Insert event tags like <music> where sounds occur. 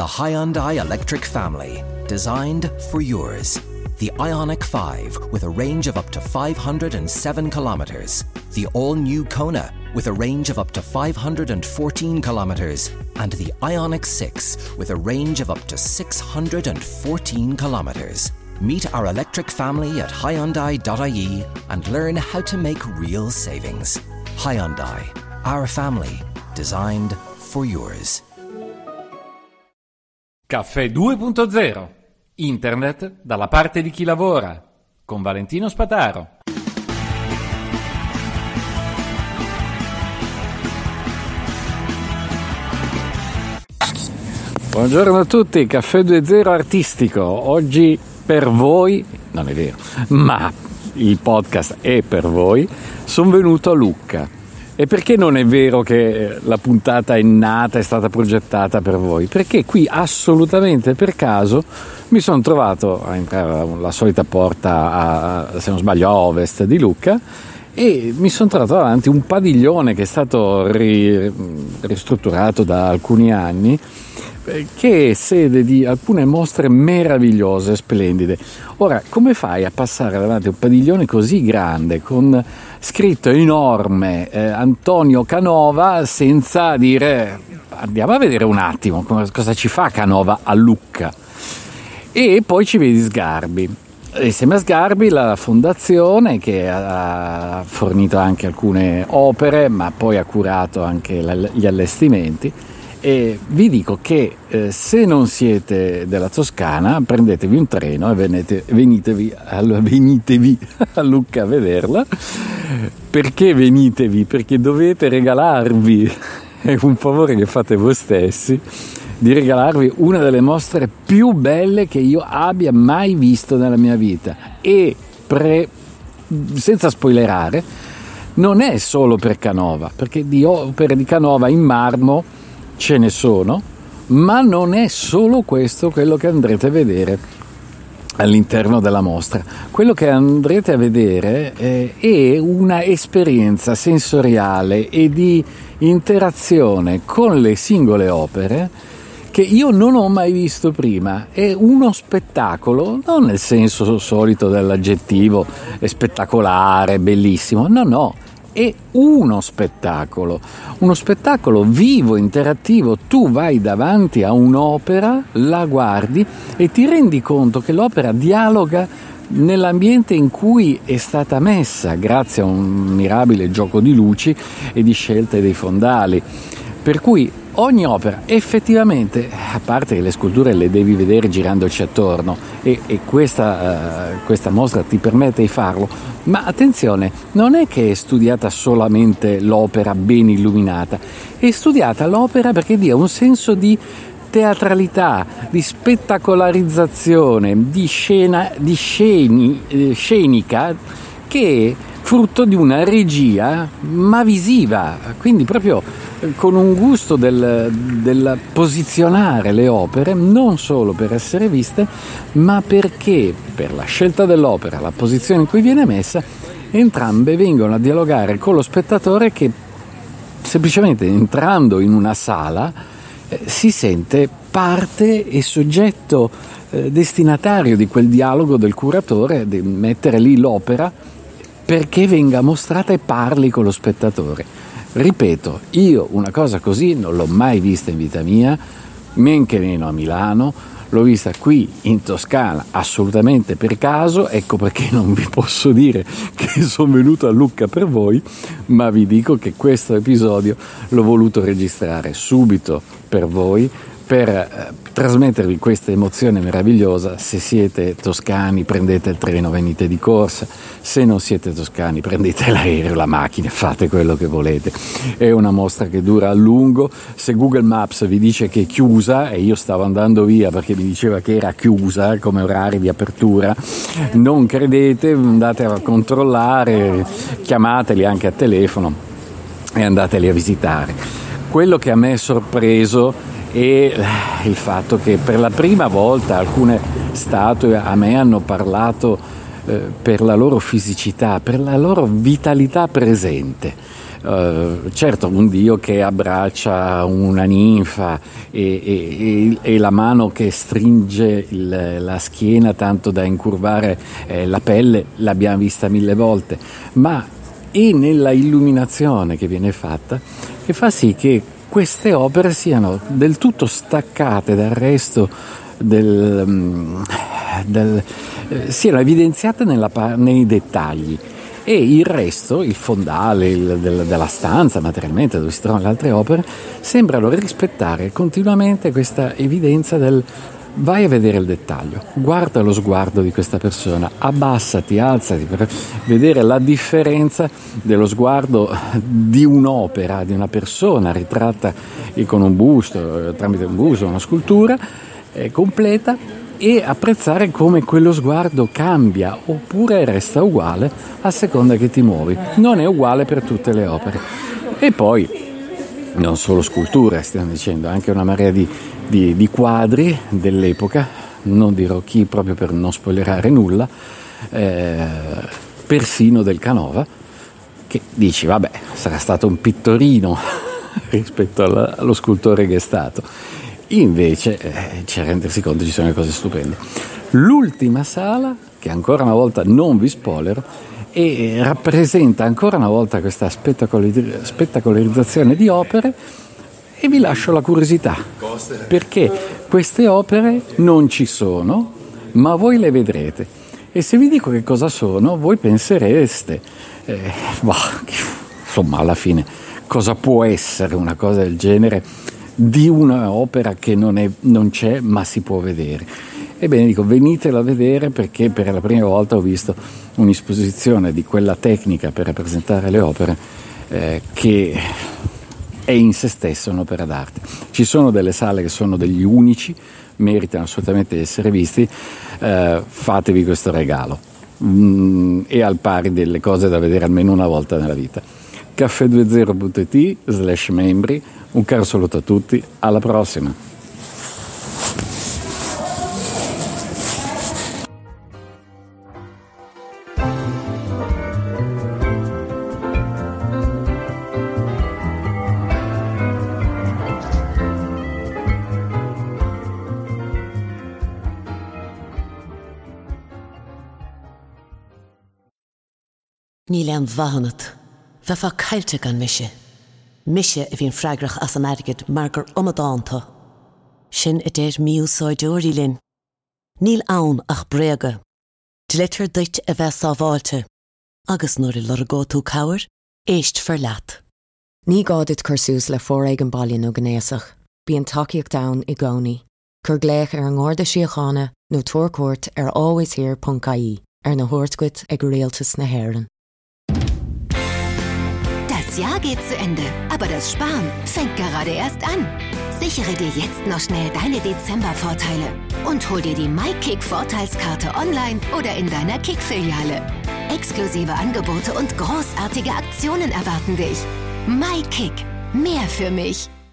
the Hyundai Electric family, designed for yours. The Ionic 5 with a range of up to 507 kilometers. The all new Kona with a range of up to 514 kilometers. And the Ionic 6 with a range of up to 614 kilometers. Meet our electric family at Hyundai.ie and learn how to make real savings. Hyundai, our family, designed for yours. Caffè 2.0 Internet dalla parte di chi lavora con Valentino Spataro. Buongiorno a tutti, Caffè 2.0 artistico. Oggi per voi, non è vero, ma il podcast è per voi, sono venuto a Lucca. E perché non è vero che la puntata è nata, è stata progettata per voi? Perché qui assolutamente per caso mi sono trovato a entrare alla solita porta, a, se non sbaglio, a ovest di Lucca e mi sono trovato davanti un padiglione che è stato ri, ristrutturato da alcuni anni che è sede di alcune mostre meravigliose, splendide. Ora, come fai a passare davanti a un padiglione così grande, con scritto enorme eh, Antonio Canova, senza dire andiamo a vedere un attimo cosa ci fa Canova a Lucca? E poi ci vedi Sgarbi. Insieme a Sgarbi la fondazione che ha fornito anche alcune opere, ma poi ha curato anche gli allestimenti e vi dico che eh, se non siete della Toscana prendetevi un treno e venite, venitevi, allora, venitevi <laughs> a Lucca a vederla perché venitevi? perché dovete regalarvi <laughs> è un favore che fate voi stessi di regalarvi una delle mostre più belle che io abbia mai visto nella mia vita e pre, senza spoilerare non è solo per Canova perché di opere di Canova in marmo ce ne sono, ma non è solo questo quello che andrete a vedere all'interno della mostra. Quello che andrete a vedere eh, è una esperienza sensoriale e di interazione con le singole opere che io non ho mai visto prima. È uno spettacolo, non nel senso solito dell'aggettivo, spettacolare, bellissimo, no, no è uno spettacolo, uno spettacolo vivo, interattivo. Tu vai davanti a un'opera, la guardi e ti rendi conto che l'opera dialoga nell'ambiente in cui è stata messa, grazie a un mirabile gioco di luci e di scelte dei fondali. Per cui ogni opera effettivamente, a parte che le sculture le devi vedere girandoci attorno e, e questa, uh, questa, mostra ti permette di farlo, ma attenzione, non è che è studiata solamente l'opera ben illuminata, è studiata l'opera perché dia un senso di teatralità, di spettacolarizzazione, di, scena, di sceni, eh, scenica che frutto di una regia ma visiva, quindi proprio con un gusto del, del, posizionare le opere non solo per essere viste, ma perché per la scelta dell'opera, la posizione in cui viene messa, entrambe vengono a dialogare con lo spettatore che semplicemente entrando in una sala eh, si sente parte e soggetto eh, destinatario di quel dialogo del curatore, di mettere lì l'opera perché venga mostrata e parli con lo spettatore. Ripeto, io una cosa così non l'ho mai vista in vita mia, men che meno a Milano, l'ho vista qui in Toscana assolutamente per caso, ecco perché non vi posso dire che sono venuto a Lucca per voi, ma vi dico che questo episodio l'ho voluto registrare subito per voi per eh, trasmettervi questa emozione meravigliosa. Se siete toscani prendete il treno, venite di corsa, se non siete toscani prendete l'aereo, la macchina, fate quello che volete. È una mostra che dura a lungo, se Google Maps vi dice che è chiusa e io stavo andando via perché mi diceva che era chiusa come orari di apertura, non credete, andate a controllare, chiamateli anche a telefono e andateli a visitare. Quello che a me è sorpreso e il fatto che per la prima volta alcune statue a me hanno parlato eh, per la loro fisicità, per la loro vitalità presente. Uh, certo, un dio che abbraccia una ninfa e, e, e la mano che stringe il, la schiena tanto da incurvare eh, la pelle l'abbiamo vista mille volte, ma è nella illuminazione che viene fatta che fa sì che queste opere siano del tutto staccate dal resto del, mm, del, eh, siano evidenziate nella, nei dettagli. E il resto, il fondale il, del, della stanza, materialmente dove si trovano le altre opere, sembrano rispettare continuamente questa evidenza del vai a vedere il dettaglio, guarda lo sguardo di questa persona, abbassati, alzati per vedere la differenza dello sguardo di un'opera, di una persona ritratta con un busto, tramite un busto, una scultura eh, completa e apprezzare come quello sguardo cambia oppure resta uguale a seconda che ti muovi. Non è uguale per tutte le opere. E poi non solo sculture, stiamo dicendo, anche una marea di, di, di quadri dell'epoca, non dirò chi proprio per non spoilerare nulla, eh, persino del Canova, che dici, vabbè, sarà stato un pittorino <laughs> rispetto allo scultore che è stato Invece, eh, c'è a rendersi conto ci sono cose stupende. L'ultima sala, che ancora una volta non vi spoiler, e rappresenta ancora una volta questa spettacolarizzazione di opere. E vi lascio la curiosità perché queste opere non ci sono ma voi le vedrete. E se vi dico che cosa sono voi pensereste eh, bah, insomma alla fine cosa può essere una cosa del genere di un'opera che non, è, non c'è ma si può vedere. Ebbene dico venitela a vedere perché per la prima volta ho visto un'esposizione di quella tecnica per rappresentare le opere eh, che è in se stessa un'opera d'arte. Ci sono delle sale che sono degli unici, meritano assolutamente di essere visti, eh, fatevi questo regalo. Mm, e al pari delle cose da vedere almeno una volta nella vita. caffè20.it slash membri un caro saluto a tutti, alla prossima! Ní le an bhahanat, bheit fá caiilte an miise. mise a bhín freigrach as an airigid mar gur omadánta. Sin a déir míúsáidúirí linn. Níl ann ach bréaga. Dléitir duit a bheith sáháilte, agus nuair i le gá tú cabhar, éist fer leat. Ní gáid chusús le fór ag an bailíon nó gnéasach, bí an takeíoach da i gcónaí, chur gléich ar an gáda siochána nó tuaircuirt ar áhashir.caí ar na thuirtcuid ag réaltas na hhéan. Das Jahr geht zu Ende, aber das Sparen fängt gerade erst an. Sichere dir jetzt noch schnell deine Dezember-Vorteile und hol dir die MyKick-Vorteilskarte online oder in deiner Kick-Filiale. Exklusive Angebote und großartige Aktionen erwarten dich. MyKick. Mehr für mich.